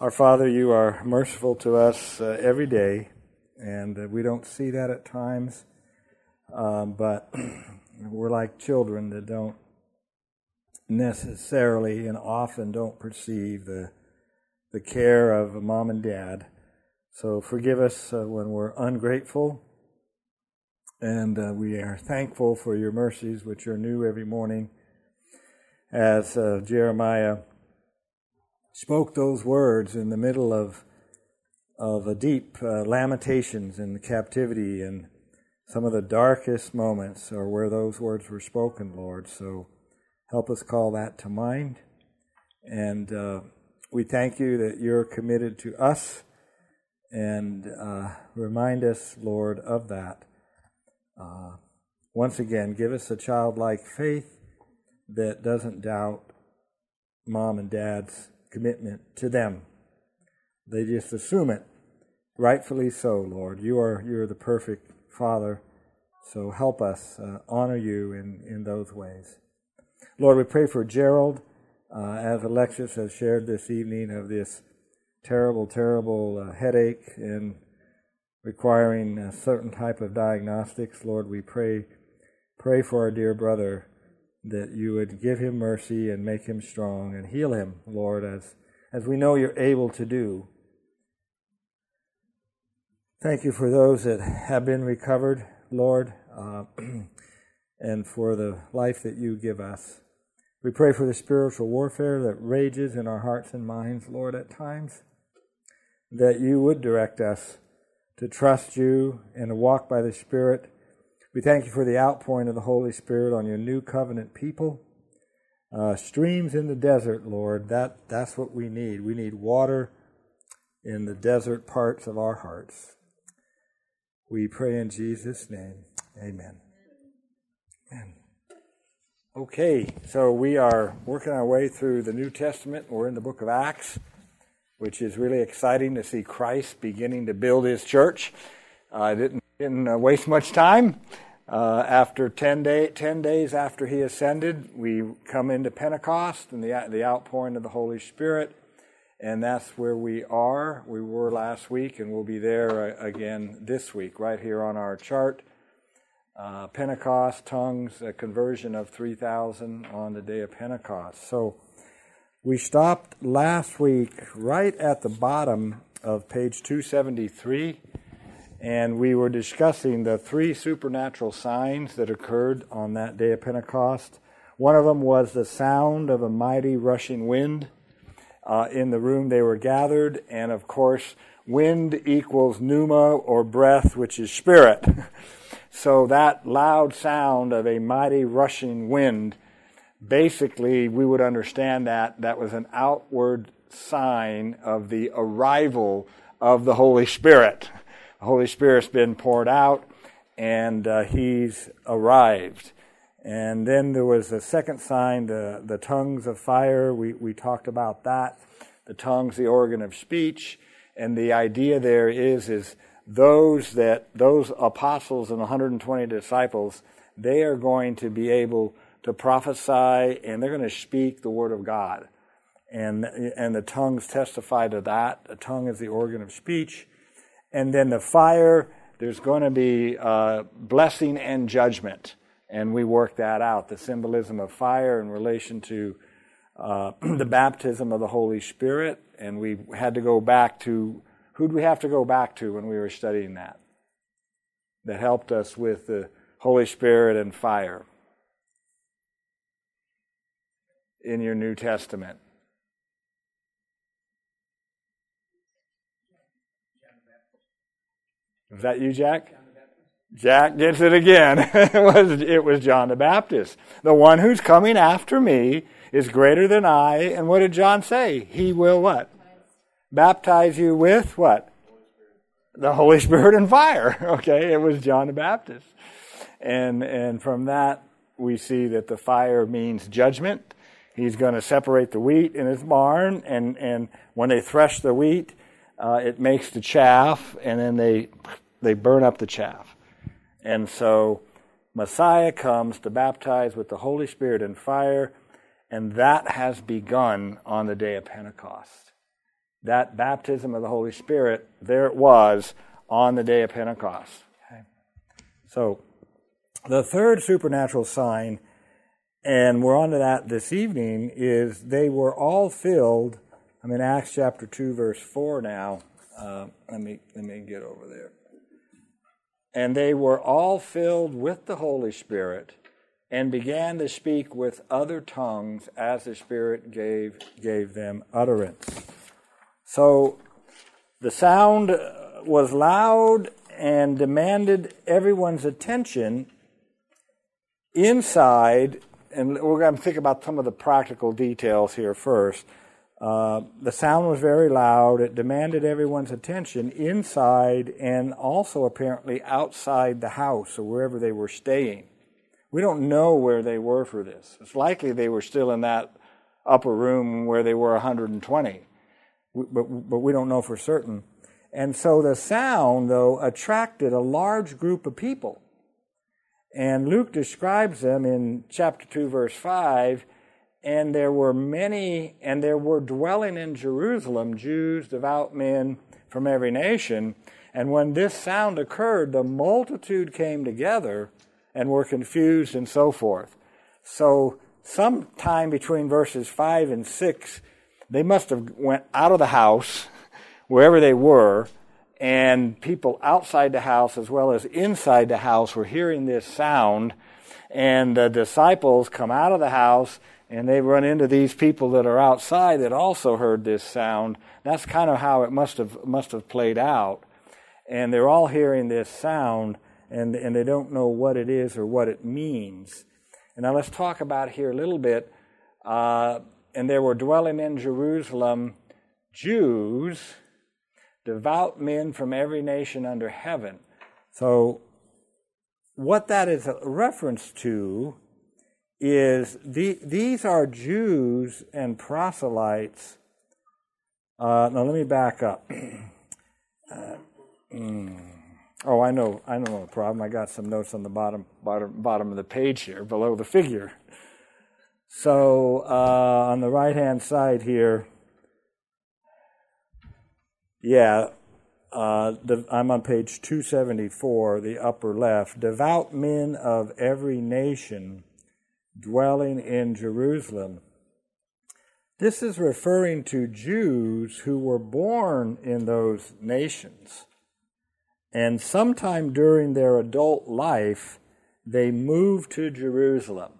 Our Father, you are merciful to us uh, every day, and uh, we don't see that at times, um, but we're like children that don't necessarily and often don't perceive the, the care of mom and dad. So forgive us uh, when we're ungrateful, and uh, we are thankful for your mercies, which are new every morning. As uh, Jeremiah spoke those words in the middle of of a deep uh, lamentations the captivity and some of the darkest moments are where those words were spoken, Lord. So help us call that to mind. And uh, we thank you that you're committed to us and uh, remind us, Lord, of that. Uh, once again, give us a childlike faith that doesn't doubt mom and dad's commitment to them. They just assume it. Rightfully so, Lord. You are you're the perfect Father. So help us uh, honor you in, in those ways. Lord, we pray for Gerald, uh, as Alexis has shared this evening, of this terrible, terrible uh, headache and requiring a certain type of diagnostics. Lord, we pray pray for our dear brother that you would give him mercy and make him strong and heal him, Lord, as, as we know you're able to do. Thank you for those that have been recovered, Lord, uh, and for the life that you give us. We pray for the spiritual warfare that rages in our hearts and minds, Lord, at times, that you would direct us to trust you and to walk by the Spirit we thank you for the outpouring of the Holy Spirit on your new covenant people. Uh, streams in the desert, Lord, that, that's what we need. We need water in the desert parts of our hearts. We pray in Jesus' name. Amen. Amen. Okay, so we are working our way through the New Testament. We're in the book of Acts, which is really exciting to see Christ beginning to build his church. I uh, didn't didn't uh, waste much time. Uh, after 10, day, 10 days after he ascended, we come into Pentecost and the, the outpouring of the Holy Spirit. And that's where we are. We were last week, and we'll be there uh, again this week, right here on our chart. Uh, Pentecost, tongues, a conversion of 3,000 on the day of Pentecost. So we stopped last week right at the bottom of page 273 and we were discussing the three supernatural signs that occurred on that day of Pentecost. One of them was the sound of a mighty rushing wind uh, in the room they were gathered, and of course, wind equals pneuma or breath, which is spirit. so that loud sound of a mighty rushing wind, basically, we would understand that that was an outward sign of the arrival of the Holy Spirit. The Holy Spirit's been poured out and uh, he's arrived. And then there was a second sign, the, the tongues of fire. We, we talked about that. The tongue's the organ of speech. And the idea there is, is those that, those apostles and 120 disciples, they are going to be able to prophesy and they're going to speak the word of God. And, and the tongues testify to that. The tongue is the organ of speech. And then the fire, there's going to be uh, blessing and judgment. And we work that out the symbolism of fire in relation to uh, the baptism of the Holy Spirit. And we had to go back to who'd we have to go back to when we were studying that? That helped us with the Holy Spirit and fire in your New Testament. Was that you, Jack? Jack gets it again. it, was, it was John the Baptist. The one who's coming after me is greater than I. And what did John say? He will what? Baptize you with what? The Holy Spirit and fire. Okay, it was John the Baptist. And, and from that, we see that the fire means judgment. He's going to separate the wheat in his barn, and, and when they thresh the wheat, uh, it makes the chaff, and then they they burn up the chaff. And so Messiah comes to baptize with the Holy Spirit and fire, and that has begun on the day of Pentecost. that baptism of the Holy Spirit, there it was on the day of Pentecost. Okay. So, the third supernatural sign, and we're on to that this evening, is they were all filled. I'm in Acts chapter 2, verse 4 now. Uh, let, me, let me get over there. And they were all filled with the Holy Spirit and began to speak with other tongues as the Spirit gave, gave them utterance. So the sound was loud and demanded everyone's attention inside, and we're going to think about some of the practical details here first. Uh, the sound was very loud. It demanded everyone's attention inside and also apparently outside the house or wherever they were staying. We don't know where they were for this. It's likely they were still in that upper room where they were 120, but, but we don't know for certain. And so the sound, though, attracted a large group of people. And Luke describes them in chapter 2, verse 5. And there were many, and there were dwelling in Jerusalem Jews, devout men from every nation. And when this sound occurred, the multitude came together and were confused and so forth. So sometime between verses 5 and 6, they must have went out of the house, wherever they were, and people outside the house as well as inside the house were hearing this sound, and the disciples come out of the house and they run into these people that are outside that also heard this sound. That's kind of how it must have must have played out. And they're all hearing this sound and, and they don't know what it is or what it means. And now let's talk about here a little bit. Uh, and there were dwelling in Jerusalem Jews, devout men from every nation under heaven. So, what that is a reference to is the, these are Jews and proselytes. Uh, now, let me back up. Uh, mm. Oh, I know. I know the problem. I got some notes on the bottom, bottom, bottom of the page here, below the figure. So uh, on the right hand side here, yeah, uh, the, I'm on page 274, the upper left. Devout men of every nation dwelling in Jerusalem. This is referring to Jews who were born in those nations. And sometime during their adult life, they moved to Jerusalem.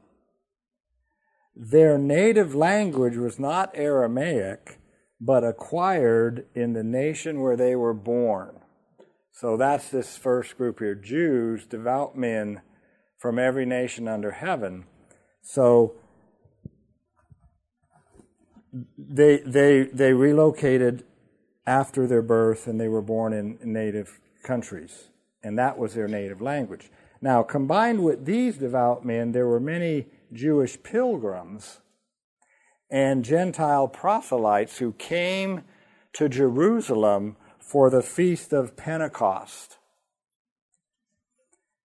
Their native language was not Aramaic, but acquired in the nation where they were born. So that's this first group here Jews, devout men from every nation under heaven. So they, they, they relocated after their birth and they were born in native countries, and that was their native language. Now, combined with these devout men, there were many Jewish pilgrims and Gentile proselytes who came to Jerusalem for the feast of Pentecost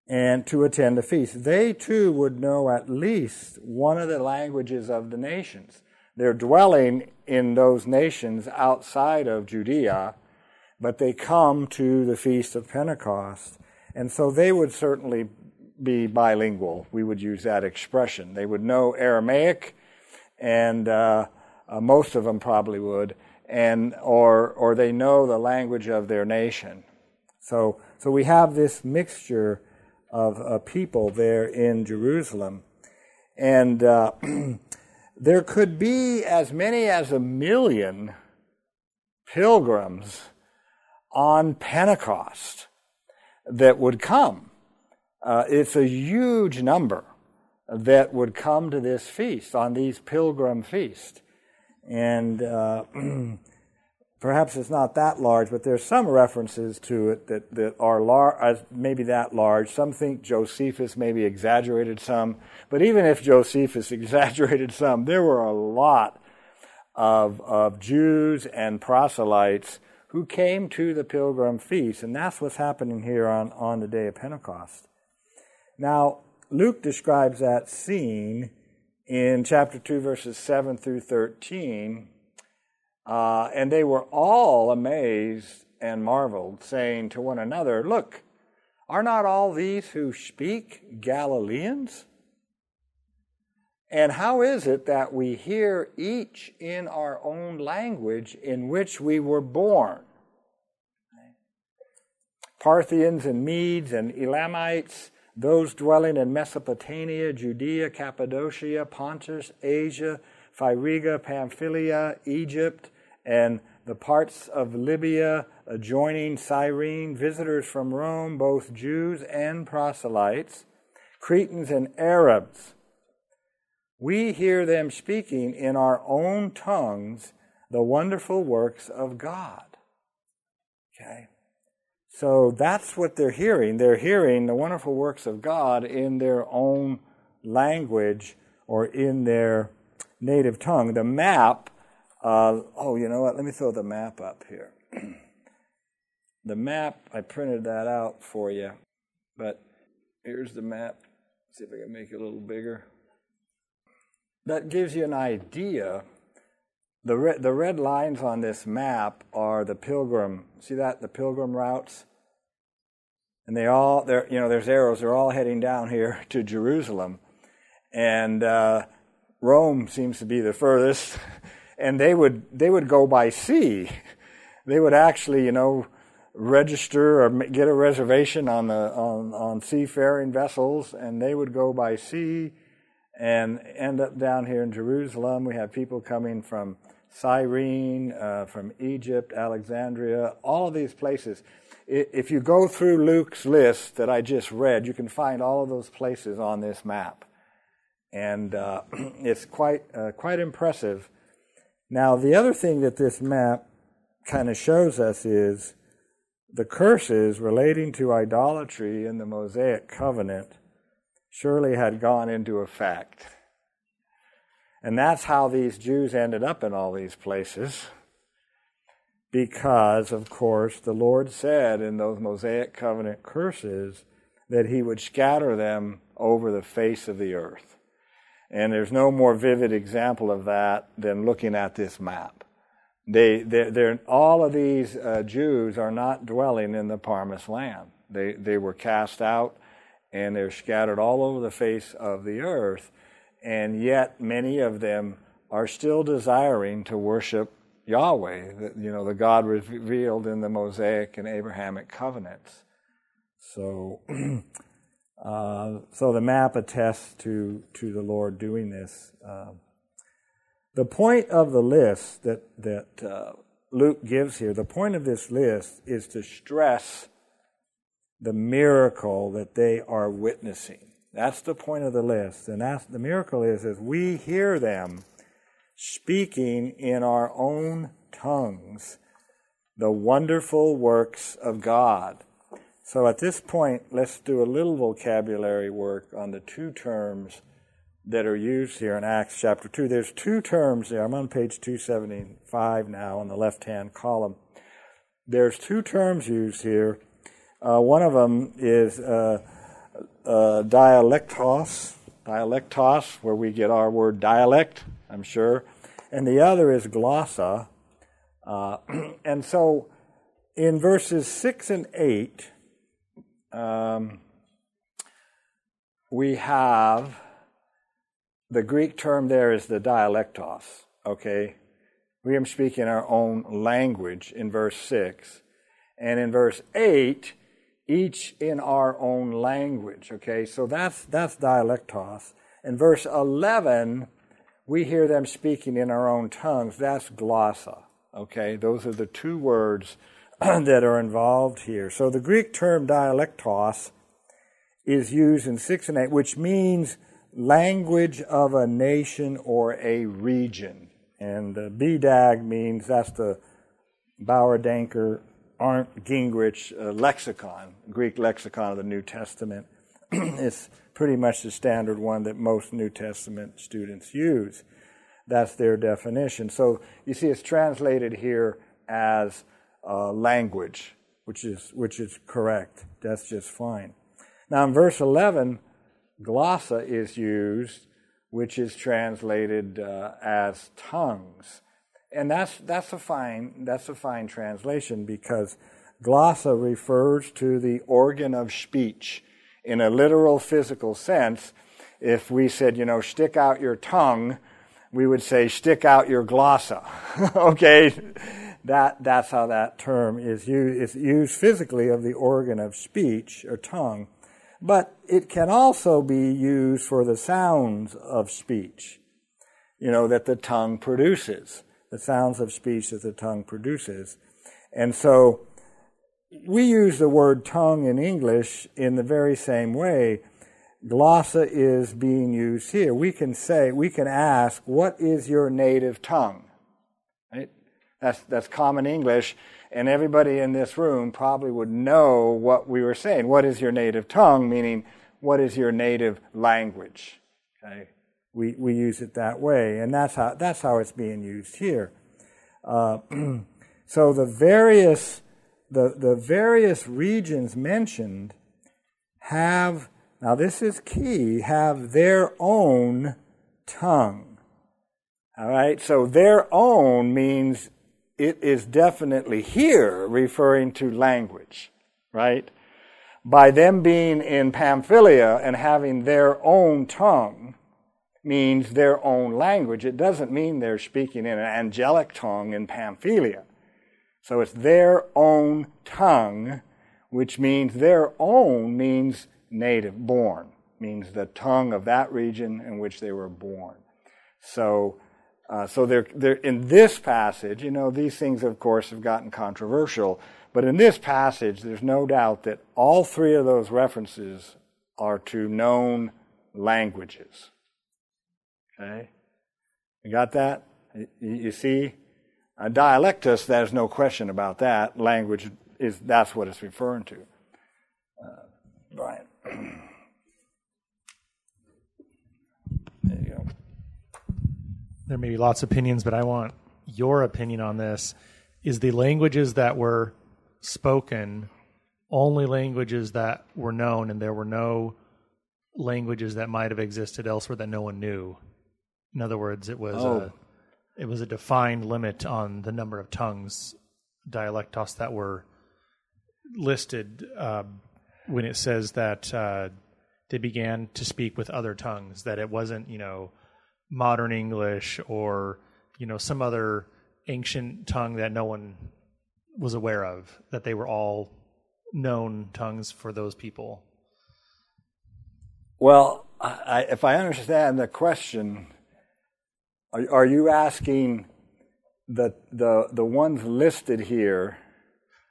and to attend the feast. They too would know at least one of the languages of the nations. They're dwelling in those nations outside of Judea but they come to the Feast of Pentecost. And so they would certainly be bilingual. We would use that expression. They would know Aramaic, and uh, uh, most of them probably would, and or or they know the language of their nation. So so we have this mixture of uh, people there in Jerusalem, and uh, there could be as many as a million pilgrims on Pentecost that would come. Uh, it's a huge number that would come to this feast, on these pilgrim feasts. And uh, perhaps it's not that large, but there's some references to it that, that are lar- uh, maybe that large. Some think Josephus maybe exaggerated some, but even if Josephus exaggerated some, there were a lot of, of Jews and proselytes who came to the pilgrim feast. And that's what's happening here on, on the day of Pentecost. Now, Luke describes that scene in chapter 2, verses 7 through 13. Uh, and they were all amazed and marveled, saying to one another, Look, are not all these who speak Galileans? And how is it that we hear each in our own language in which we were born? Parthians and Medes and Elamites, those dwelling in Mesopotamia, Judea, Cappadocia, Pontus, Asia, Phrygia, Pamphylia, Egypt, and the parts of Libya adjoining Cyrene, visitors from Rome, both Jews and proselytes, Cretans and Arabs. We hear them speaking in our own tongues the wonderful works of God. Okay? So that's what they're hearing. They're hearing the wonderful works of God in their own language or in their native tongue. The map, uh, oh, you know what? Let me throw the map up here. the map, I printed that out for you, but here's the map. See if I can make it a little bigger. That gives you an idea the red, the red lines on this map are the pilgrim. See that the pilgrim routes, and they all you know there's arrows. They're all heading down here to Jerusalem, and uh, Rome seems to be the furthest. And they would they would go by sea. They would actually you know register or get a reservation on the on on seafaring vessels, and they would go by sea and end up down here in Jerusalem. We have people coming from Cyrene, uh, from Egypt, Alexandria, all of these places. If you go through Luke's list that I just read, you can find all of those places on this map. And uh, it's quite, uh, quite impressive. Now, the other thing that this map kind of shows us is the curses relating to idolatry in the Mosaic covenant surely had gone into effect. And that's how these Jews ended up in all these places. Because, of course, the Lord said in those Mosaic covenant curses that he would scatter them over the face of the earth. And there's no more vivid example of that than looking at this map. They, they're, they're all of these uh, Jews are not dwelling in the promised land. They, they were cast out and they're scattered all over the face of the earth and yet many of them are still desiring to worship Yahweh, the, you know, the God revealed in the Mosaic and Abrahamic covenants. So, uh, so the map attests to to the Lord doing this. Uh, the point of the list that that uh, Luke gives here, the point of this list is to stress the miracle that they are witnessing. That's the point of the list. And that's, the miracle is, is we hear them speaking in our own tongues the wonderful works of God. So at this point, let's do a little vocabulary work on the two terms that are used here in Acts chapter 2. There's two terms there. I'm on page 275 now on the left hand column. There's two terms used here. Uh, one of them is uh, uh, dialectos, dialectos, where we get our word dialect, I'm sure, and the other is glossa. Uh, and so in verses 6 and 8, um, we have the Greek term there is the dialectos, okay? We are speaking our own language in verse 6. And in verse 8, each in our own language. Okay, so that's that's dialectos. In verse 11, we hear them speaking in our own tongues. That's glossa. Okay, those are the two words that are involved here. So the Greek term dialectos is used in 6 and 8, which means language of a nation or a region. And uh, BDAG means that's the Bauer Danker Arndt Gingrich uh, lexicon, Greek lexicon of the New Testament. it's pretty much the standard one that most New Testament students use. That's their definition. So you see, it's translated here as uh, language, which is which is correct. That's just fine. Now in verse 11, glossa is used, which is translated uh, as tongues. and that's that's a fine that's a fine translation because glossa refers to the organ of speech in a literal physical sense. If we said, you know, stick out your tongue, we would say stick out your glossa. okay, that that's how that term is used. It's used physically of the organ of speech or tongue, but it can also be used for the sounds of speech. You know that the tongue produces the sounds of speech that the tongue produces. And so we use the word tongue in English in the very same way. Glossa is being used here. We can say, we can ask, what is your native tongue? That's, that's common English, and everybody in this room probably would know what we were saying. What is your native tongue? Meaning, what is your native language? Okay? we, we use it that way, and that's how that's how it's being used here. Uh, so the various the the various regions mentioned have now this is key have their own tongue. All right, so their own means it is definitely here referring to language, right? By them being in Pamphylia and having their own tongue, means their own language. It doesn't mean they're speaking in an angelic tongue in Pamphylia. So it's their own tongue, which means their own means native, born, means the tongue of that region in which they were born. So, uh, so they're, they're in this passage, you know, these things, of course, have gotten controversial, but in this passage, there's no doubt that all three of those references are to known languages. Okay? You got that? You see? A dialectos, there's no question about that. Language is that's what it's referring to. Uh, Brian. There may be lots of opinions, but I want your opinion on this. Is the languages that were spoken only languages that were known, and there were no languages that might have existed elsewhere that no one knew? In other words, it was oh. a, it was a defined limit on the number of tongues, dialectos that were listed uh, when it says that uh, they began to speak with other tongues. That it wasn't you know modern English or you know some other ancient tongue that no one was aware of. That they were all known tongues for those people. Well, I, if I understand the question, are, are you asking the, the, the ones listed here?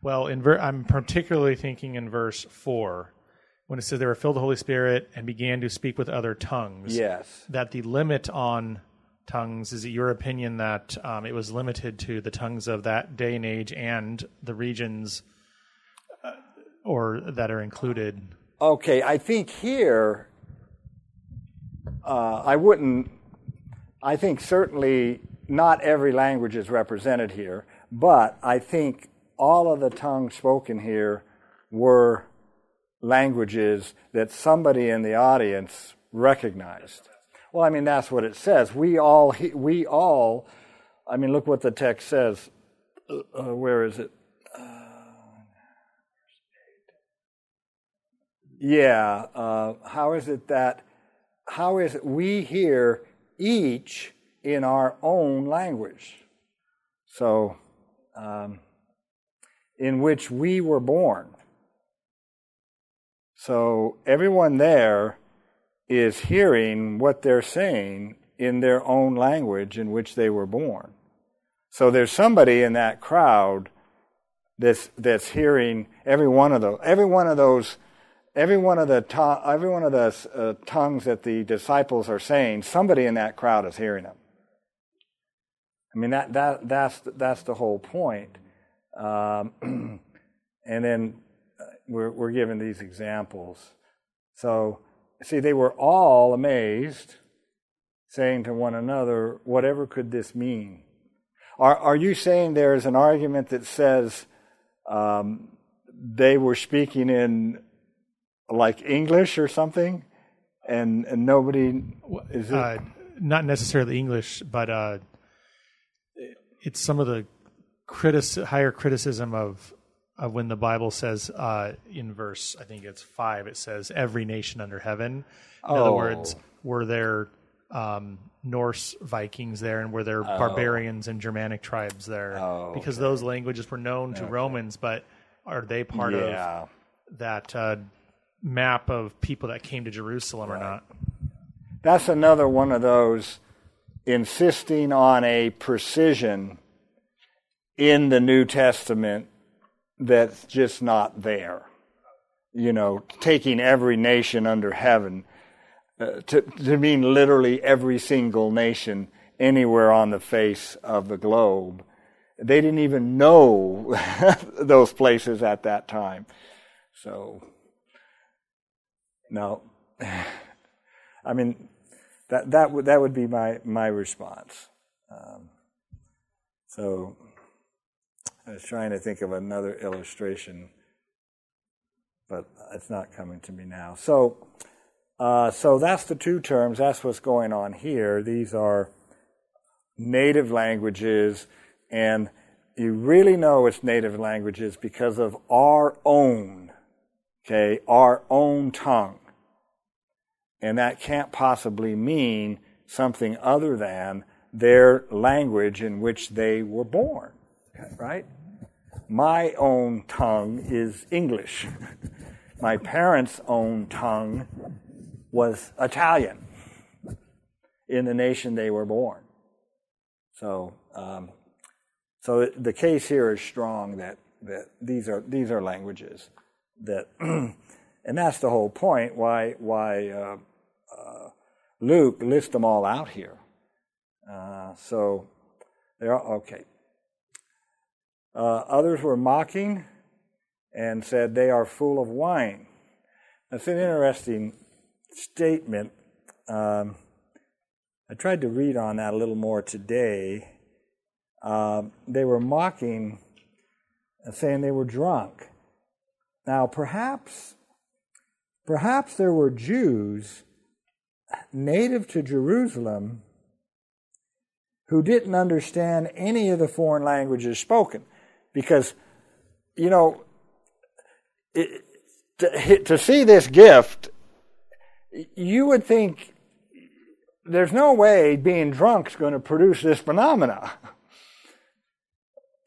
Well, in ver- I'm particularly thinking in verse 4 when it says they were filled with the Holy Spirit and began to speak with other tongues. Yes. That the limit on tongues is it your opinion that um, it was limited to the tongues of that day and age and the regions uh, or that are included? Okay, I think here uh, I wouldn't I think certainly not every language is represented here, but I think all of the tongues spoken here were languages that somebody in the audience recognized. Well, I mean that's what it says. We all we all I mean look what the text says. Uh, uh where is it? Uh, yeah, uh, how is it that how is it we hear each in our own language. So, um, in which we were born. So, everyone there is hearing what they're saying in their own language in which they were born. So, there's somebody in that crowd that's, that's hearing every one of those, every one of those every one of the to- every one of the uh, tongues that the disciples are saying, somebody in that crowd is hearing them. I mean that that that's that's the whole point. Um, and then we're we're given these examples. So see, they were all amazed, saying to one another, "Whatever could this mean?" Are are you saying there is an argument that says um, they were speaking in like English or something, and, and nobody is it? Uh, not necessarily English, but uh, it's some of the critic, higher criticism of of when the Bible says uh, in verse, I think it's five, it says every nation under heaven. In Oh. other words, were there um, Norse Vikings there, and were there barbarians and Germanic tribes there? Oh, because those languages were known to Romans, but are they part Yeah. of that uh, map of people that came to Jerusalem or not? That's another one of those insisting on a precision in the New Testament that's just not there. You know, taking every nation under heaven uh, to, to mean literally every single nation anywhere on the face of the globe. They didn't even know those places at that time. So, no. I mean, that that would that would be my my response. Um, so I was trying to think of another illustration, but it's not coming to me now. So uh, so that's the two terms. That's what's going on here. These are native languages, and you really know it's native languages because of our own, okay, our own tongue. And that can't possibly mean something other than their language in which they were born, right? My own tongue is English. My parents' own tongue was Italian in the nation they were born. So, um, so the case here is strong that, that these are these are languages that, and that's the whole point why why uh, uh, Luke lists them all out here. Uh, so they're okay. Uh, others were mocking and said they are full of wine. That's an interesting statement. Um, I tried to read on that a little more today. Uh, they were mocking, and saying they were drunk. Now, perhaps, perhaps there were Jews native to Jerusalem who didn't understand any of the foreign languages spoken, because, you know, it, to, to see this gift, you would think there's no way being drunk is going to produce this phenomena.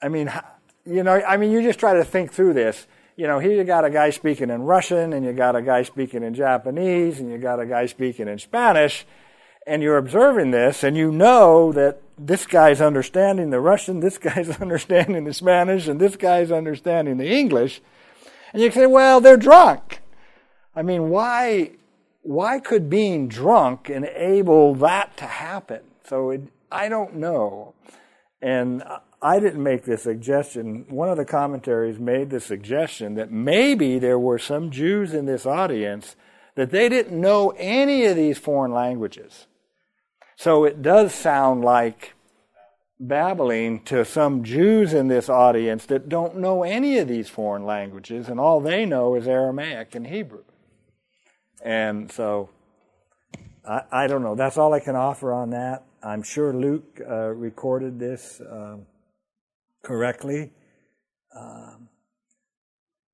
I mean, you know, I mean, you just try to think through this. You know, here you got a guy speaking in Russian, and you got a guy speaking in Japanese, and you got a guy speaking in Spanish, and you're observing this, and you know that this guy's understanding the Russian, this guy's understanding the Spanish, and this guy's understanding the English. And you say, well, they're drunk. I mean, why, why could being drunk enable that to happen? So it, I don't know. And I didn't make the suggestion. One of the commentaries made the suggestion that maybe there were some Jews in this audience that they didn't know any of these foreign languages. So it does sound like babbling to some Jews in this audience that don't know any of these foreign languages, and all they know is Aramaic and Hebrew. And so, I, I don't know. That's all I can offer on that. I'm sure Luke uh, recorded this um, correctly. Um,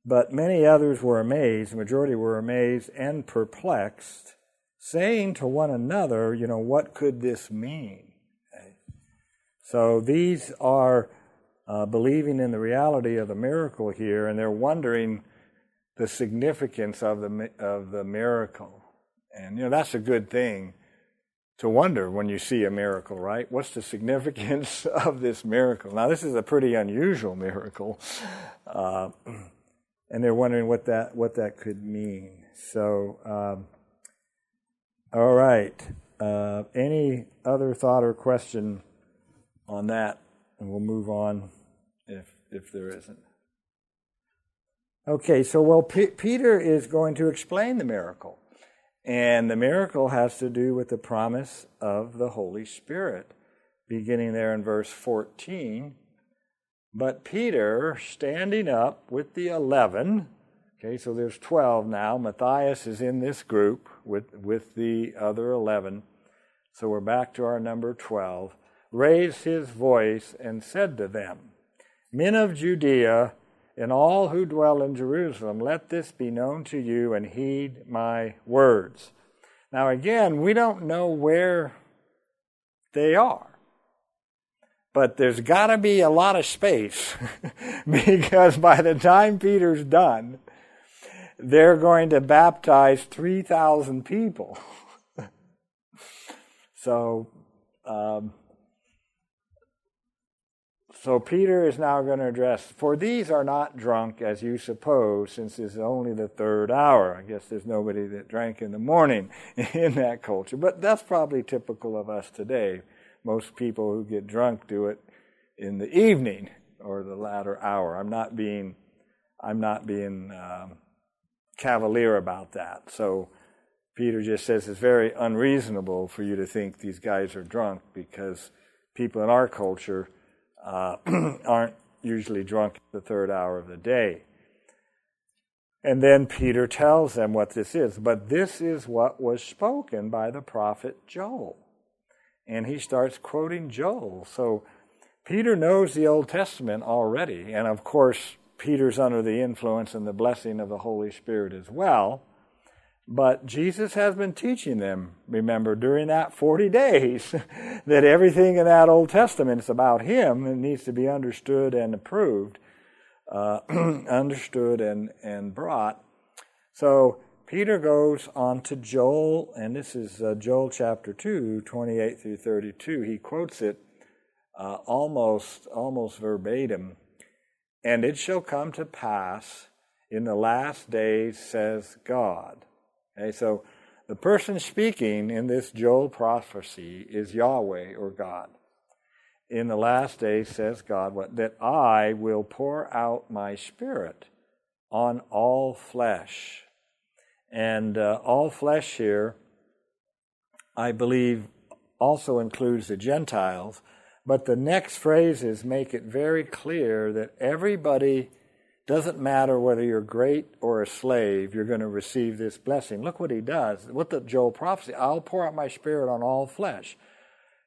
but many others were amazed, the majority were amazed and perplexed, saying to one another, you know, what could this mean? Okay. So these are uh, believing in the reality of the miracle here, and they're wondering the significance of the of the miracle. And you know that's a good thing to wonder when you see a miracle, right? What's the significance of this miracle? Now this is a pretty unusual miracle, uh, and they're wondering what that what that could mean. So, um, all right. Uh, any other thought or question on that, and we'll move on if if there isn't. Okay, so well, P- Peter is going to explain the miracle. And the miracle has to do with the promise of the Holy Spirit, beginning there in verse 14. But Peter, standing up with the eleven, okay, so there's 12 now. Matthias is in this group with, with the other 11. So we're back to our number 12. raised his voice and said to them, Men of Judea, and all who dwell in Jerusalem, let this be known to you and heed my words. Now, again, we don't know where they are. But there's got to be a lot of space because by the time Peter's done, they're going to baptize 3,000 people. so, um, so Peter is now going to address, for these are not drunk as you suppose, since it's only the third hour. I guess there's nobody that drank in the morning in that culture, but that's probably typical of us today. Most people who get drunk do it in the evening or the latter hour. I'm not being, I'm not being um, cavalier about that. So Peter just says it's very unreasonable for you to think these guys are drunk because people in our culture uh, aren't usually drunk at the third hour of the day. And then Peter tells them what this is. But this is what was spoken by the prophet Joel. And he starts quoting Joel. So Peter knows the Old Testament already. And of course, Peter's under the influence and the blessing of the Holy Spirit as well. But Jesus has been teaching them, remember, during that 40 days, that everything in that Old Testament is about Him and needs to be understood and approved, uh, understood and, and brought. So Peter goes on to Joel, and this is uh, Joel chapter 2, 28 through 32. He quotes it uh, almost, almost verbatim. And it shall come to pass in the last days, says God. Okay, so the person speaking in this Joel prophecy is Yahweh or God. In the last days, says God, what, that I will pour out my spirit on all flesh. And uh, all flesh here, I believe, also includes the Gentiles. But the next phrases make it very clear that everybody doesn't matter whether you're great or a slave, you're going to receive this blessing. Look what he does. What the Joel prophecy I'll pour out my spirit on all flesh.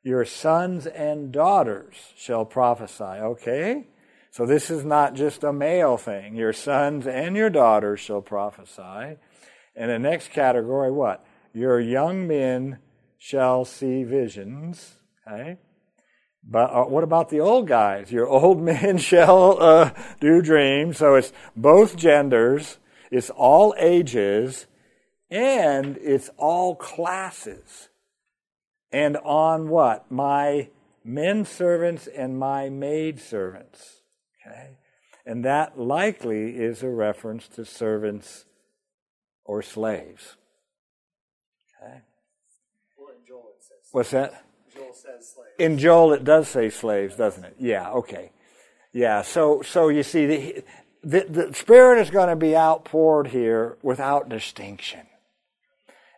Your sons and daughters shall prophesy. Okay? So this is not just a male thing. Your sons and your daughters shall prophesy. And the next category, what? Your young men shall see visions. Okay? But uh, what about the old guys? Your old men shall uh, do dreams. So it's both genders, it's all ages, and it's all classes. And on what? My men servants and my maid servants. Okay? And that likely is a reference to servants or slaves. Okay? What's that? Says. In Joel, it does say slaves, doesn't it? Yeah. Okay. Yeah. So, so you see, the the, the Spirit is going to be outpoured here without distinction,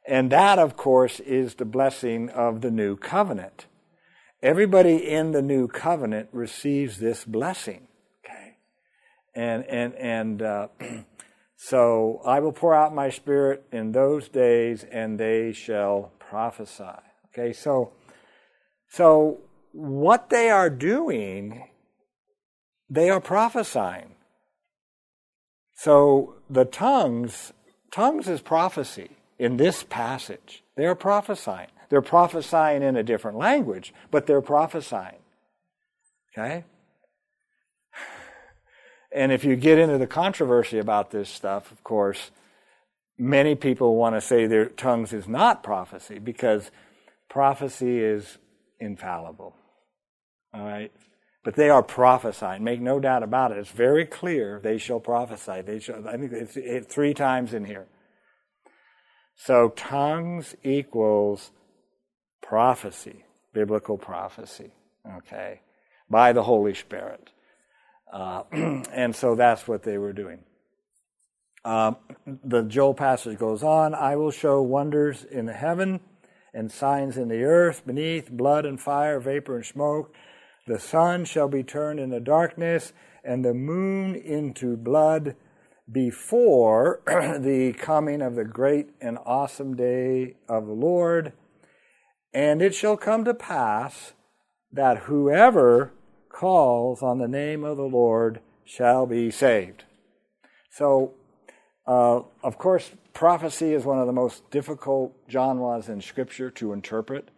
and that, of course, is the blessing of the new covenant. Everybody in the new covenant receives this blessing. Okay, and and and. Uh, So I will pour out my spirit in those days, and they shall prophesy. Okay, so so, what they are doing, they are prophesying. So, the tongues, tongues is prophecy in this passage. They are prophesying. They're prophesying in a different language, but they're prophesying. Okay? And if you get into the controversy about this stuff, of course, many people want to say their tongues is not prophecy because prophecy is infallible. All right? But they are prophesying. Make no doubt about it. It's very clear. They shall prophesy. They shall, I think it's, it's three times in here. So tongues equals prophecy, biblical prophecy, okay, by the Holy Spirit. Uh, and so that's what they were doing. Um, the Joel passage goes on I will show wonders in heaven and signs in the earth beneath, blood and fire, vapor and smoke. The sun shall be turned into darkness, and the moon into blood before the coming of the great and awesome day of the Lord. And it shall come to pass that whoever calls on the name of the Lord shall be saved. So, uh, of course, prophecy is one of the most difficult genres in Scripture to interpret,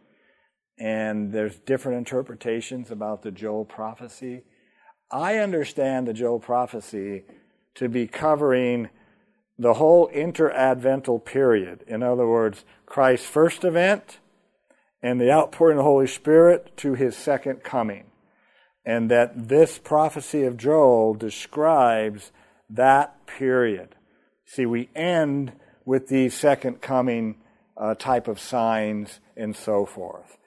and there's different interpretations about the Joel prophecy. I understand the Joel prophecy to be covering the whole interadvental period. In other words, Christ's first advent and the outpouring of the Holy Spirit to his second coming. And that this prophecy of Joel describes that period. See, we end with these second coming uh, type of signs and so forth.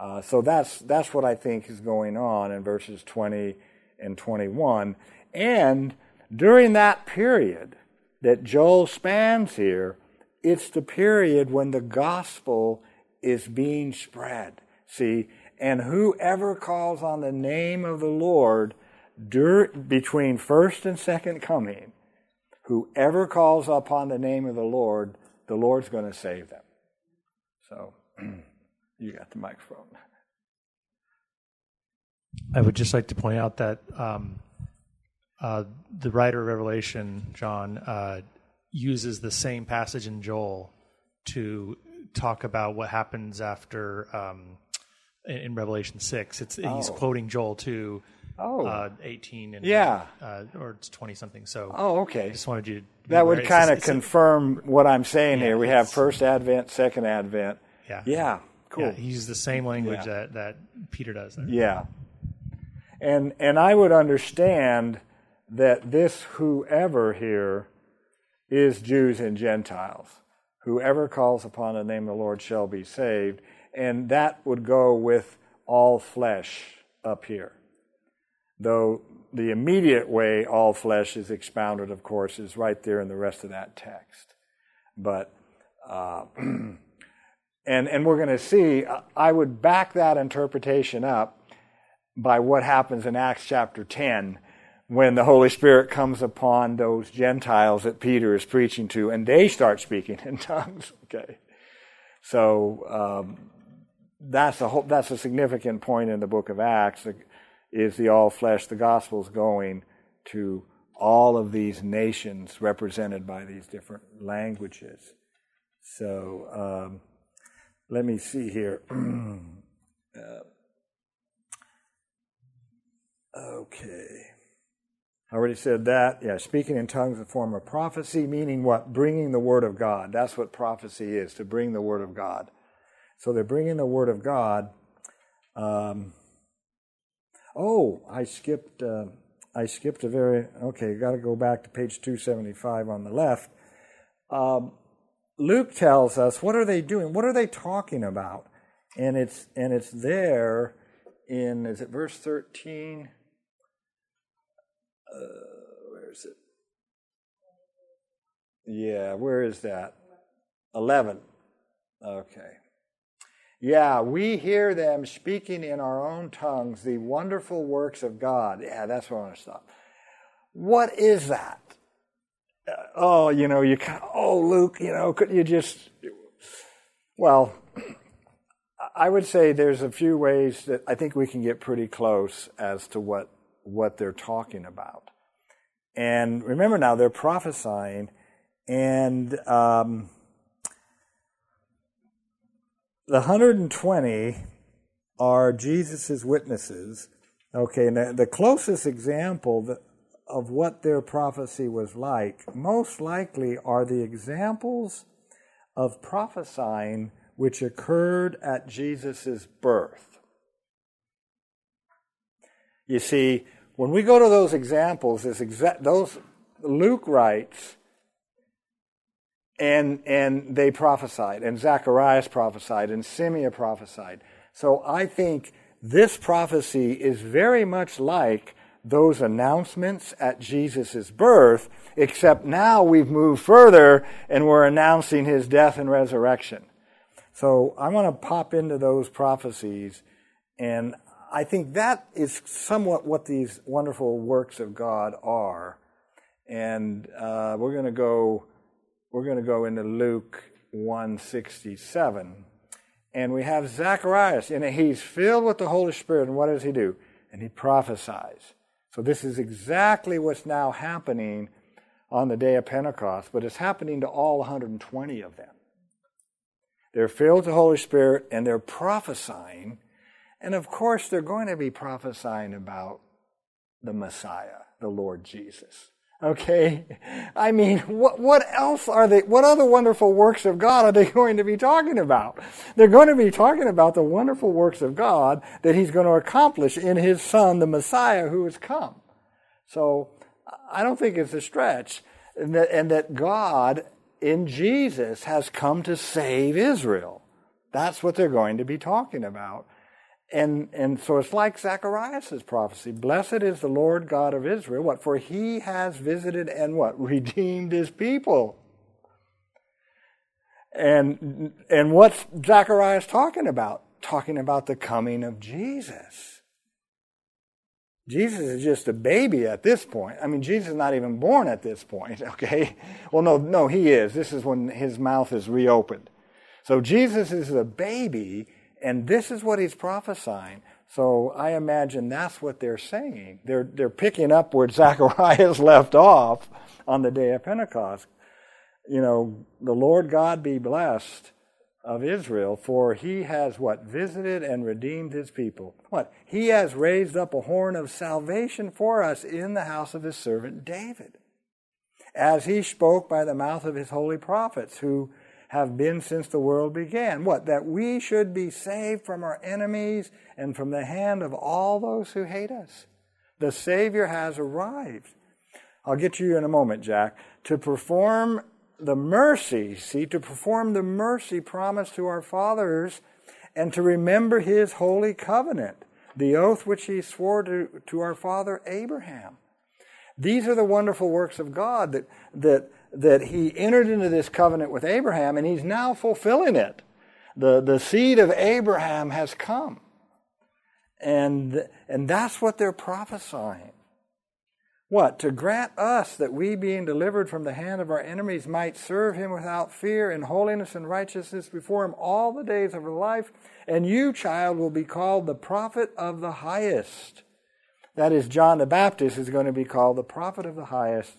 Uh, so that's that's what I think is going on in verses 20 and 21. And during that period that Joel spans here, it's the period when the gospel is being spread. See, and whoever calls on the name of the Lord dur- between first and second coming, whoever calls upon the name of the Lord, the Lord's going to save them. So, you got the microphone. I would just like to point out that um, uh, the writer of Revelation, John, uh, uses the same passage in Joel to talk about what happens after um, in, in, Revelation six. It's oh. he's quoting Joel two. Oh. Uh, 18 and yeah, uh, or it's 20 something. So, oh, okay. I Just wanted you. To that would kind of confirm a, what I'm saying yeah, here. We have first Advent, second Advent. Yeah. Yeah. Cool. Yeah, he uses the same language yeah. that, that Peter does. There. Yeah. And and I would understand that this whoever here is Jews and Gentiles. Whoever calls upon the name of the Lord shall be saved. And that would go with all flesh up here. Though the immediate way all flesh is expounded, of course, is right there in the rest of that text. But, uh, and, and we're going to see, I would back that interpretation up by what happens in Acts chapter 10 when the Holy Spirit comes upon those Gentiles that Peter is preaching to, and they start speaking in tongues. Okay, so um, that's a whole, that's a significant point in the Book of Acts. Is the all flesh the gospel's going to all of these nations represented by these different languages? So um, let me see here. uh, okay. I already said that. Yeah, speaking in tongues is a form of prophecy, meaning what? Bringing the word of God. That's what prophecy is, to bring the word of God. So they're bringing the word of God. Um, oh, I skipped. Uh, I skipped a very okay. Got to go back to page two seventy five on the left. Um, Luke tells us what are they doing? What are they talking about? And it's and it's there in is it verse thirteen? uh, where is it? Yeah, where is that? 11. Okay. Yeah, we hear them speaking in our own tongues the wonderful works of God. Yeah, that's where I want to stop. What is that? Uh, oh, you know, you kind of, oh, Luke, you know, could you just, well, I would say there's a few ways that I think we can get pretty close as to what what they're talking about. And remember now, they're prophesying, and um, the 120 are Jesus' witnesses. Okay, and the, the closest example that, of what their prophecy was like, most likely, are the examples of prophesying which occurred at Jesus' birth. You see, when we go to those examples, exa- those Luke writes, and and they prophesied, and Zacharias prophesied, and Simeon prophesied. So I think this prophecy is very much like those announcements at Jesus' birth, except now we've moved further and we're announcing his death and resurrection. So I want to pop into those prophecies, and I think that is somewhat what these wonderful works of God are. And uh, we're going to go we're going to go into Luke 167 And we have Zacharias, and he's filled with the Holy Spirit. And what does he do? And he prophesies. So this is exactly what's now happening on the day of Pentecost, but it's happening to all 120 of them. They're filled with the Holy Spirit and they're prophesying. And of course, they're going to be prophesying about the Messiah, the Lord Jesus. Okay? I mean, what, what else are they, what other wonderful works of God are they going to be talking about? They're going to be talking about the wonderful works of God that He's going to accomplish in His Son, the Messiah who has come. So, I don't think it's a stretch. And that, and that God in Jesus has come to save Israel. That's what they're going to be talking about. And, and so it's like Zacharias' prophecy. Blessed is the Lord God of Israel. What? For he has visited and what? Redeemed his people. And, and what's Zacharias talking about? Talking about the coming of Jesus. Jesus is just a baby at this point. I mean, Jesus is not even born at this point, okay? Well, no, no, he is. This is when his mouth is reopened. So Jesus is a baby and this is what he's prophesying. So I imagine that's what they're saying. They're, they're picking up where Zacharias left off on the day of Pentecost. You know, the Lord God be blessed of Israel, for he has what? Visited and redeemed his people. What? He has raised up a horn of salvation for us in the house of his servant David, as he spoke by the mouth of his holy prophets, who have been since the world began. What? That we should be saved from our enemies and from the hand of all those who hate us. The Savior has arrived. I'll get you in a moment, Jack. To perform the mercy, see, to perform the mercy promised to our fathers and to remember his holy covenant, the oath which he swore to, to our father Abraham. These are the wonderful works of God that, that that he entered into this covenant with Abraham and he's now fulfilling it. The, the seed of Abraham has come. And, and that's what they're prophesying. What? To grant us that we, being delivered from the hand of our enemies, might serve him without fear in holiness and righteousness before him all the days of our life. And you, child, will be called the prophet of the highest. That is, John the Baptist is going to be called the prophet of the highest.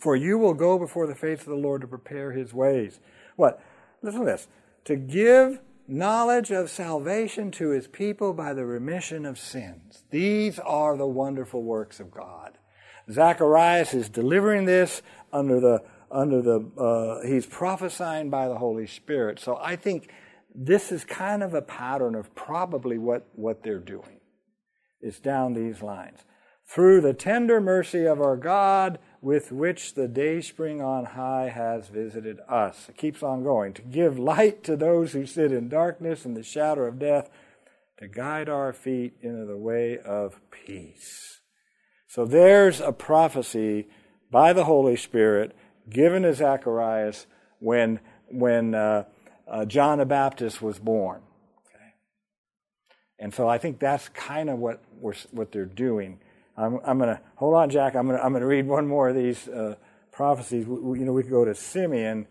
For you will go before the face of the Lord to prepare his ways. What? Listen to this. To give knowledge of salvation to his people by the remission of sins. These are the wonderful works of God. Zacharias is delivering this under the under the uh, he's prophesying by the Holy Spirit. So I think this is kind of a pattern of probably what what they're doing. It's down these lines. Through the tender mercy of our God, with which the day spring on high has visited us. It keeps on going. To give light to those who sit in darkness and the shadow of death, to guide our feet into the way of peace. So there's a prophecy by the Holy Spirit given to Zacharias when, when uh, uh, John the Baptist was born. Okay? And so I think that's kind of what, what they're doing. I'm, I'm going to hold on, Jack. I'm going to I'm going to read one more of these uh, prophecies. We, you know, we could go to Simeon,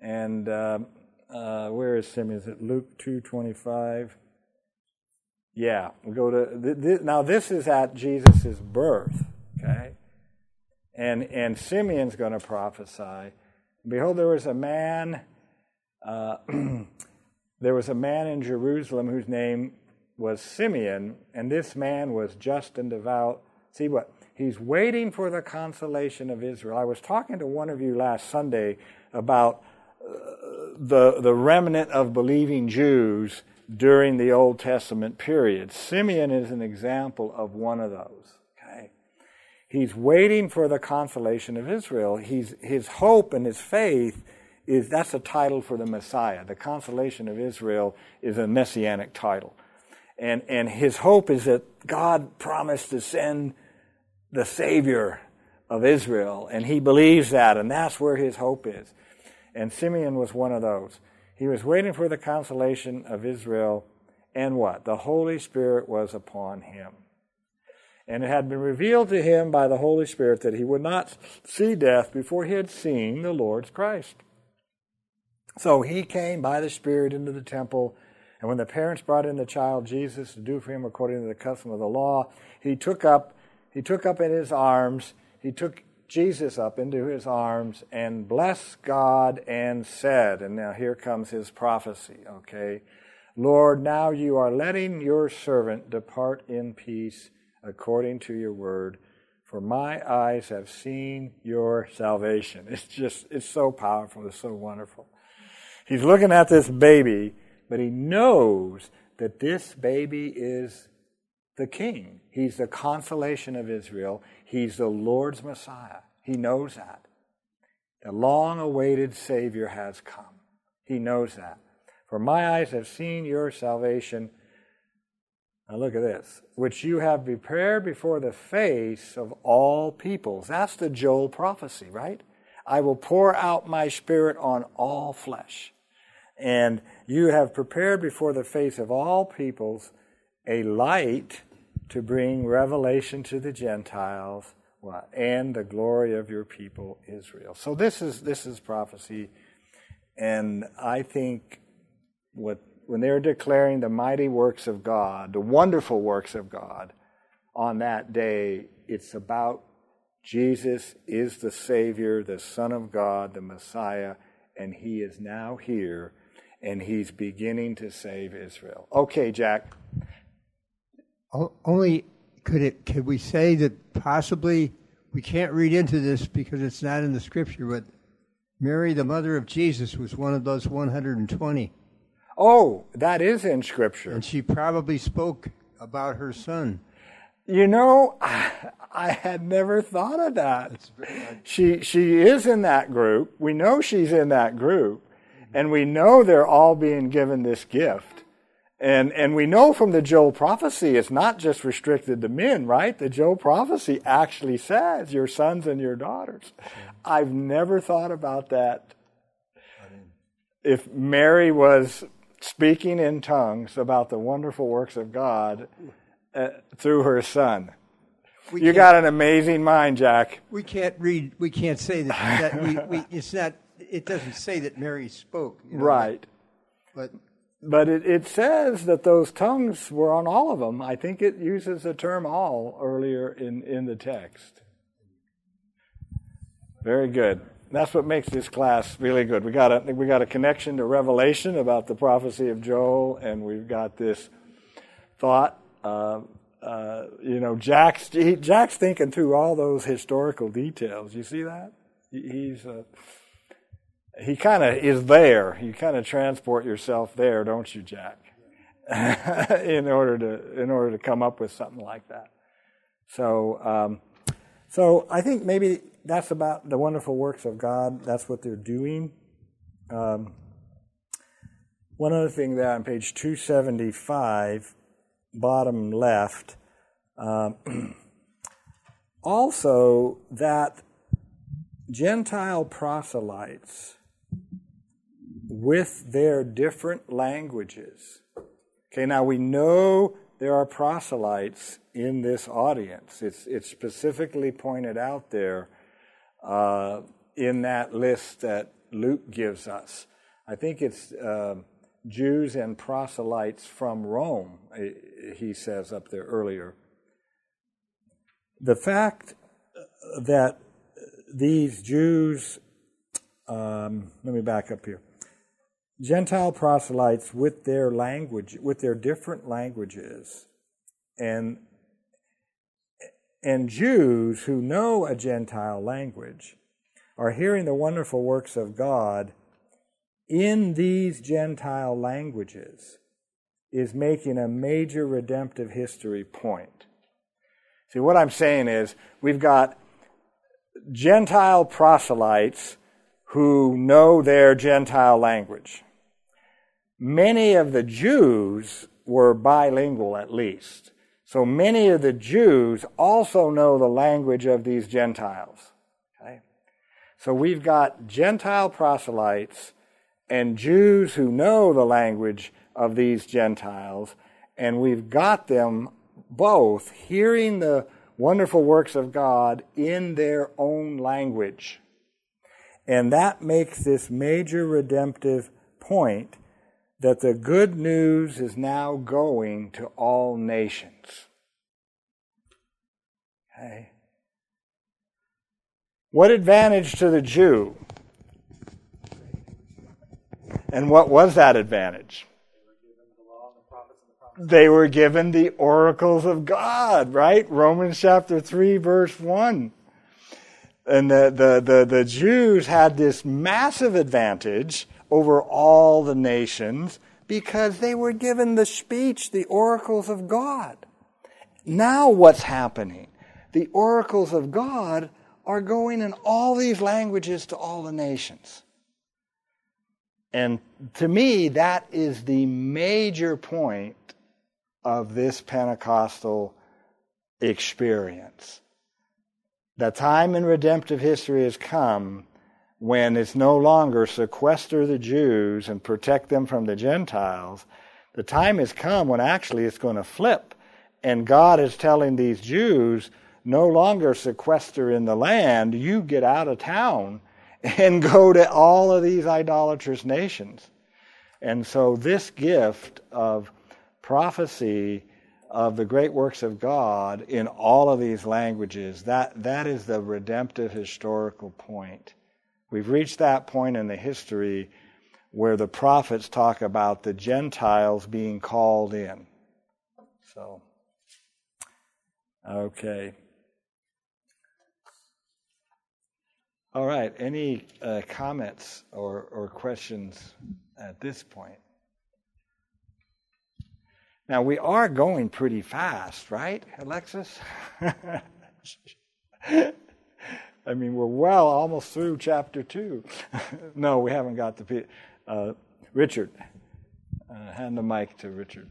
and uh, uh, where is Simeon? Is it Luke two twenty five? Yeah, we go to th- th- now. This is at Jesus' birth. Okay, and and Simeon's going to prophesy. Behold, there was a man. Uh, there was a man in Jerusalem whose name was Simeon, and this man was just and devout See what? He's waiting for the consolation of Israel. I was talking to one of you last Sunday about uh, the, the remnant of believing Jews during the Old Testament period. Simeon is an example of one of those. Okay? He's waiting for the consolation of Israel. He's, his hope and his faith is that's a title for the Messiah. The consolation of Israel is a messianic title. And, and his hope is that God promised to send the Savior of Israel, and he believes that, and that's where his hope is. And Simeon was one of those. He was waiting for the consolation of Israel, and what? The Holy Spirit was upon him. And it had been revealed to him by the Holy Spirit that he would not see death before he had seen the Lord's Christ. So he came by the Spirit into the temple And when the parents brought in the child Jesus to do for him according to the custom of the law, he took up, he took up in his arms, he took Jesus up into his arms and blessed God and said, and now here comes his prophecy, okay? Lord, now you are letting your servant depart in peace according to your word, for my eyes have seen your salvation. It's just, it's so powerful, it's so wonderful. He's looking at this baby, but he knows that this baby is the king. He's the consolation of Israel. He's the Lord's Messiah. He knows that. The long awaited Savior has come. He knows that. For my eyes have seen your salvation. Now look at this, which you have prepared before the face of all peoples. That's the Joel prophecy, right? I will pour out my spirit on all flesh. And you have prepared before the face of all peoples a light to bring revelation to the Gentiles and the glory of your people Israel. So this is this is prophecy, and I think what when they're declaring the mighty works of God, the wonderful works of God, on that day, it's about Jesus is the Savior, the Son of God, the Messiah, and He is now here, and He's beginning to save Israel. Okay, Jack. Only could it could we say that possibly we can't read into this because it's not in the scripture, but Mary, the mother of Jesus, was one of those 120. Oh, that is in scripture. And she probably spoke about her son. You know, I, I had never thought of that. She she is in that group. We know she's in that group, and we know they're all being given this gift. And, and we know from the Joel prophecy, it's not just restricted to men, right? The Joel prophecy actually says your sons and your daughters. I've never thought about that. If Mary was speaking in tongues about the wonderful works of God uh, through her son, we you got an amazing mind, Jack. We can't read. We can't say that. that we, we, it's not. It doesn't say that Mary spoke. You know, right. But but it, it says that those tongues were on all of them. I think it uses the term all earlier in, in the text. Very good. That's what makes this class really good. We got a we got a connection to Revelation about the prophecy of Joel, and we've got this thought. Uh, uh, you know, Jack's he, Jack's thinking through all those historical details. You see that? He, he's uh, he kind of is there. You kind of transport yourself there, don't you, Jack? in order to in order to come up with something like that. So, um, so I think maybe that's about the wonderful works of God. That's what they're doing. Um, one other thing there on page 275, bottom left, um, also that Gentile proselytes with their different languages. Okay, now we know there are proselytes in this audience. It's, it's specifically pointed out there uh, in that list that Luke gives us. I think it's uh, Jews and proselytes from Rome, he says up there earlier. The fact that these Jews, um, let me back up here. Gentile proselytes with their language, with their different languages, and and Jews who know a Gentile language are hearing the wonderful works of God in these Gentile languages is making a major redemptive history point. See, what I'm saying is we've got Gentile proselytes who know their Gentile language. Many of the Jews were bilingual at least. So many of the Jews also know the language of these Gentiles. Okay? So we've got Gentile proselytes and Jews who know the language of these Gentiles, and we've got them both hearing the wonderful works of God in their own language. And that makes this major redemptive point that the good news is now going to all nations. Okay. What advantage to the Jew? And what was that advantage? They were given the oracles of God, right? Romans chapter 3, verse 1. And the, the, the, the Jews had this massive advantage over all the nations because they were given the speech, the oracles of God. Now what's happening? The oracles of God are going in all these languages to all the nations. And to me, that is the major point of this Pentecostal experience. The time in redemptive history has come when it's no longer sequester the Jews and protect them from the Gentiles. The time has come when actually it's going to flip. And God is telling these Jews, no longer sequester in the land, you get out of town and go to all of these idolatrous nations. And so, this gift of prophecy of the great works of God in all of these languages, that, that is the redemptive historical point. We've reached that point in the history where the prophets talk about the Gentiles being called in. So, okay. All right. Any uh, comments or, or questions at this point? Now, we are going pretty fast, right, Alexis? I mean, we're well almost through chapter two. no, we haven't got the. Uh, Richard, uh, hand the mic to Richard.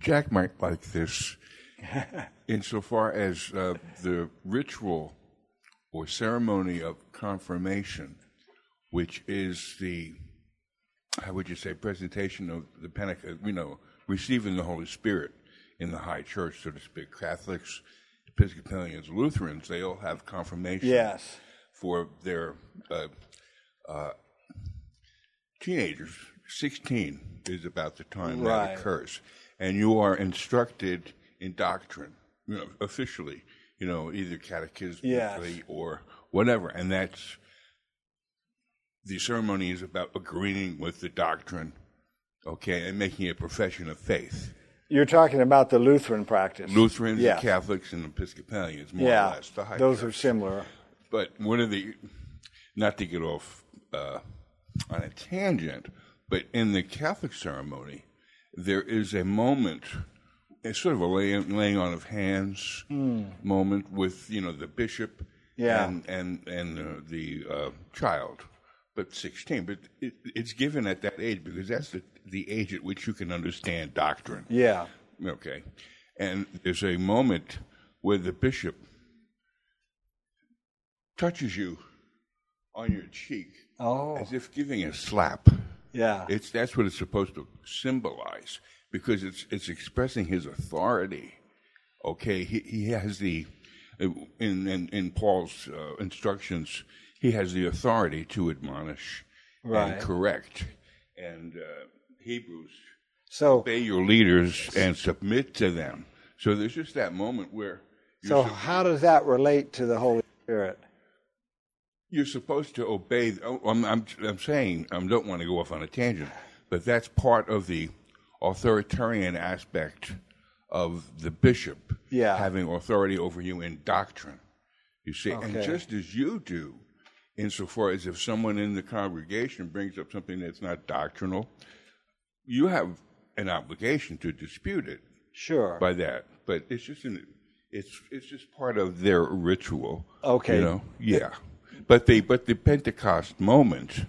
Jack might like this, insofar as uh, the ritual or ceremony of confirmation, which is the, how would you say, presentation of the Pentecost, you know, receiving the Holy Spirit in the high church, so to speak. Catholics, Episcopalians, Lutherans, they all have confirmation Yes. for their uh, uh, teenagers. 16 is about the time Right. that occurs. And you are instructed in doctrine, you know, officially, you know, either catechismically Yes. or whatever. And that's the ceremony is about agreeing with the doctrine, okay, and making a profession of faith. You're talking about the Lutheran practice. Lutherans, Yeah. and Catholics, and Episcopalians, more or Yeah. less. The high Those church. are similar. But one of the, not to get off uh, on a tangent, but in the Catholic ceremony, there is a moment, it's sort of a laying, laying on of hands moment with you know the bishop Yeah. and and and uh, the uh, child, but sixteen. But it, it's given at that age because that's the the age at which you can understand doctrine. Yeah. Okay. And there's a moment where the bishop touches you on your cheek Oh. as if giving a slap. Yeah. It's that's what it's supposed to symbolize because it's it's expressing his authority. Okay, he he has the in in, in Paul's uh, instructions he has the authority to admonish Right. and correct. And uh, Hebrews So, obey your leaders and submit to them. So there's just that moment where so sup- how does that relate to the Holy Spirit? you're supposed to obey. oh, I'm, I'm, I'm saying I don't want to go off on a tangent, but that's part of the authoritarian aspect of the bishop Yeah. having authority over you in doctrine. You see, and just as you do, insofar as if someone in the congregation brings up something that's not doctrinal, you have an obligation to dispute it. Sure. by that. But it's just an, it's it's just part of their ritual. Okay. You know, yeah. But the but the Pentecost moment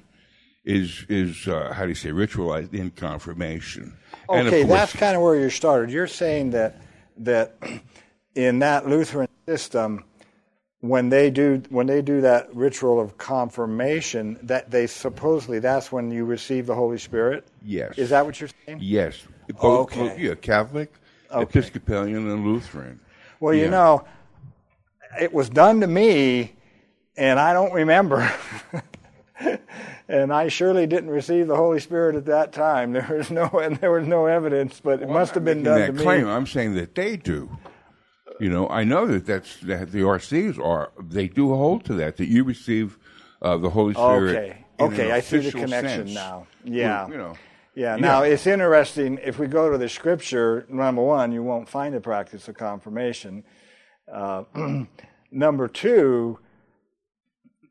is is uh, how do you say ritualized in confirmation. Okay, course, that's kind of where you started. You're saying that that in that Lutheran system, when they do when they do that ritual of confirmation, that they supposedly that's when you receive the Holy Spirit. yes. Is that what you're saying? yes? Both, Okay. both- yeah, Catholic, Okay. Episcopalian, and Lutheran. Well, you know, it was done to me, and I don't remember. and I surely didn't receive the Holy Spirit at that time. There was no, and there was no evidence, but it Well, must have been done making to that claim. me. I'm saying that they do. You know, I know that that's that the RCs are they do hold to that that you receive uh, the Holy Spirit. Okay, okay, I see the connection sense. now. Yeah, Well, you know. Yeah, Yeah. now it's interesting. If we go to the scripture, number one, you won't find the practice of confirmation. Uh, number two,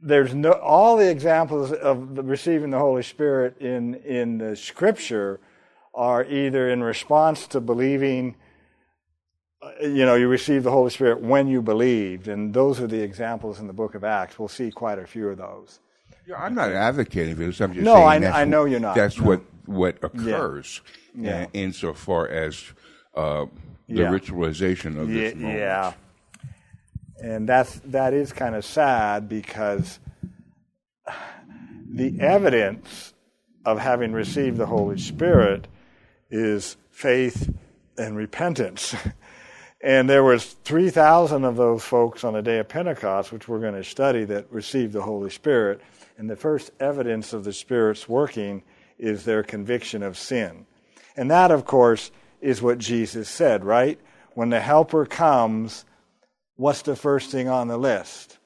there's no all the examples of the receiving the Holy Spirit in in the scripture are either in response to believing. You know, you received the Holy Spirit when you believed, and those are the examples in the Book of Acts. We'll see quite a few of those. Yeah, I'm not advocating for this. I'm just No, saying I- I know you're not. That's No. what what occurs Yeah. uh, insofar as uh, the Yeah. ritualization of this moment. Yeah, and that's that is kind of sad because the evidence of having received the Holy Spirit is faith and repentance. And there was 3,000 of those folks on the day of Pentecost, which we're going to study, that received the Holy Spirit. And the first evidence of the Spirit's working is their conviction of sin. And that, of course, is what Jesus said, right? When the Helper comes, what's the first thing on the list?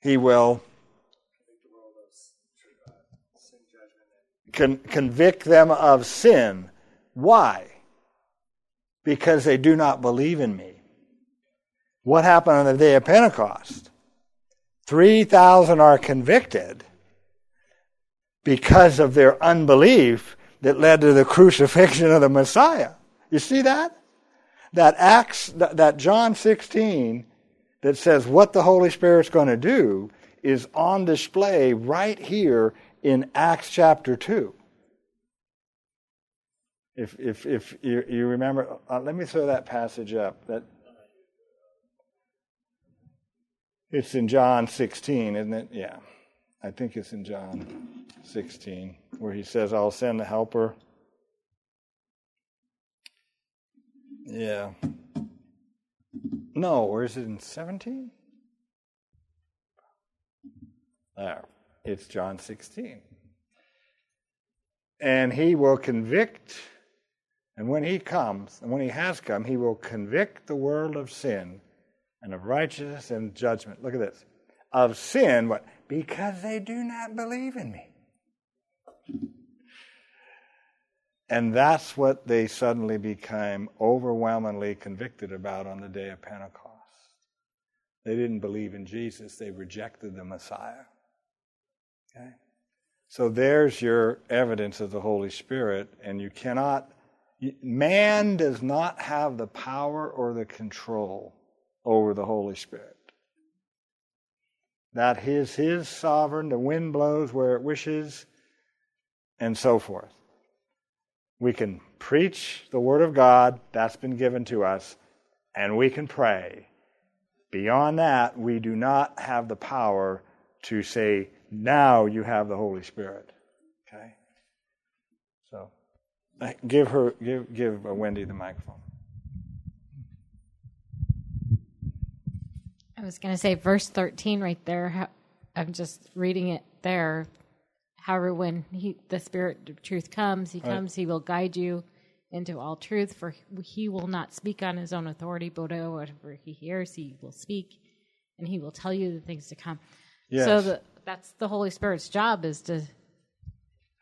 He will con- convict them of sin. Why? Because they do not believe in me. What happened on the day of Pentecost? 3,000 are convicted because of their unbelief that led to the crucifixion of the Messiah. You see that? That Acts, that, John 16 that says what the Holy Spirit's going to do is on display right here in Acts chapter 2. If, if, if you, you remember, uh, let me throw that passage up. That It's in John 16, isn't it? Yeah. I think it's in John 16, where he says, I'll send the helper. Yeah. No, or is it in 17? There. It's John 16. And he will convict, and when he comes, and when he has come, he will convict the world of sin and of righteousness and judgment. Look at this. Of sin, what? Because they do not believe in me. And that's what they suddenly became overwhelmingly convicted about on the day of Pentecost. They didn't believe in Jesus, they rejected the Messiah. Okay? So there's your evidence of the Holy Spirit, and you cannot, man does not have the power or the control over the Holy Spirit. That is His sovereign, the wind blows where it wishes, and so forth. We can preach the Word of God, that's been given to us, and we can pray. Beyond that, we do not have the power to say, now you have the Holy Spirit. Okay? So, Uh, give her, give, give uh, Wendy the microphone. I was going to say verse 13 right there. How, I'm just reading it there. However, when he, the Spirit of truth comes, he comes, he will guide you into all truth, for he will not speak on his own authority, but whatever he hears, he will speak, and he will tell you the things to come. Yes. So the, that's the Holy Spirit's job is to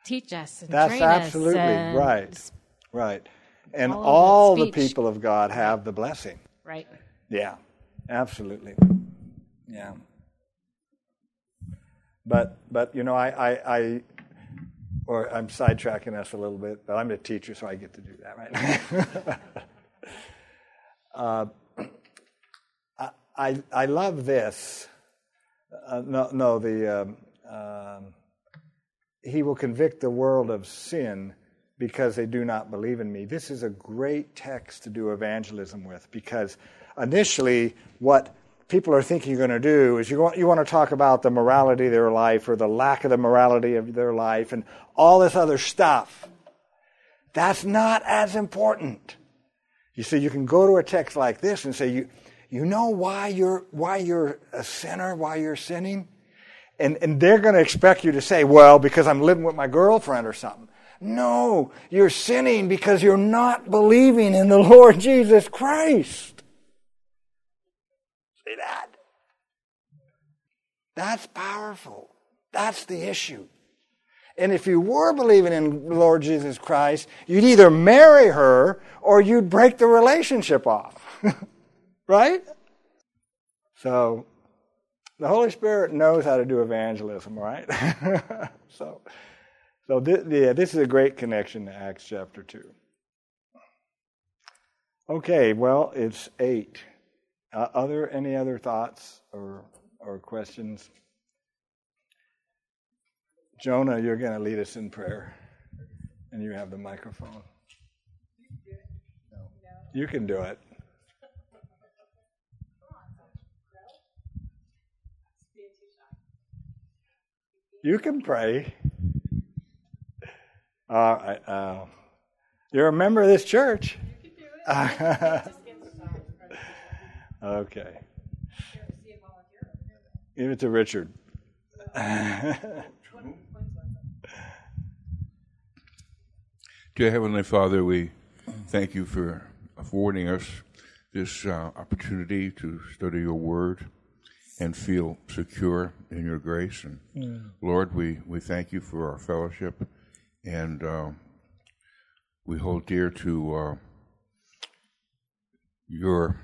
teach us and That's train absolutely us. and- right. Right. And All all the people of God have the blessing. Right. Yeah, absolutely. Yeah. But but you know I I, I or I'm sidetracking us a little bit, but I'm a teacher, so I get to do that, right? uh, I, I I love this. Uh, no no the um, um, he will convict the world of sin because they do not believe in me. This is a great text to do evangelism with because initially what people are thinking you're going to do is you want, you want to talk about the morality of their life or the lack of the morality of their life and all this other stuff. That's not as important. You see, you can go to a text like this and say, you, you know why you're, why you're a sinner, why you're sinning? And, and they're going to expect you to say, well, because I'm living with my girlfriend or something. No, you're sinning because you're not believing in the Lord Jesus Christ. See that? That's powerful. That's the issue. And if you were believing in the Lord Jesus Christ, you'd either marry her or you'd break the relationship off. right? So, the Holy Spirit knows how to do evangelism, right? so, so this, yeah, this is a great connection to Acts chapter 2. Okay, well, it's 8. Uh, other any other thoughts or or questions? Jonah, you're going to lead us in prayer, and you have the microphone. You can do it. You can pray. Uh, uh, you're a member of this church. okay. Give it to Richard. Dear Heavenly Father, we thank you for affording us this uh, opportunity to study your word and feel secure in your grace. And mm. Lord, we, we thank you for our fellowship and uh, we hold dear to uh, your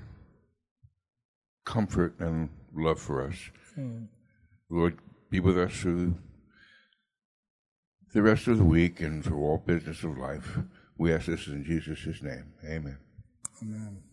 comfort and love for us. Mm. Lord, be with us through the rest of the week and through all business of life. We ask this in Jesus' name. Amen. Amen.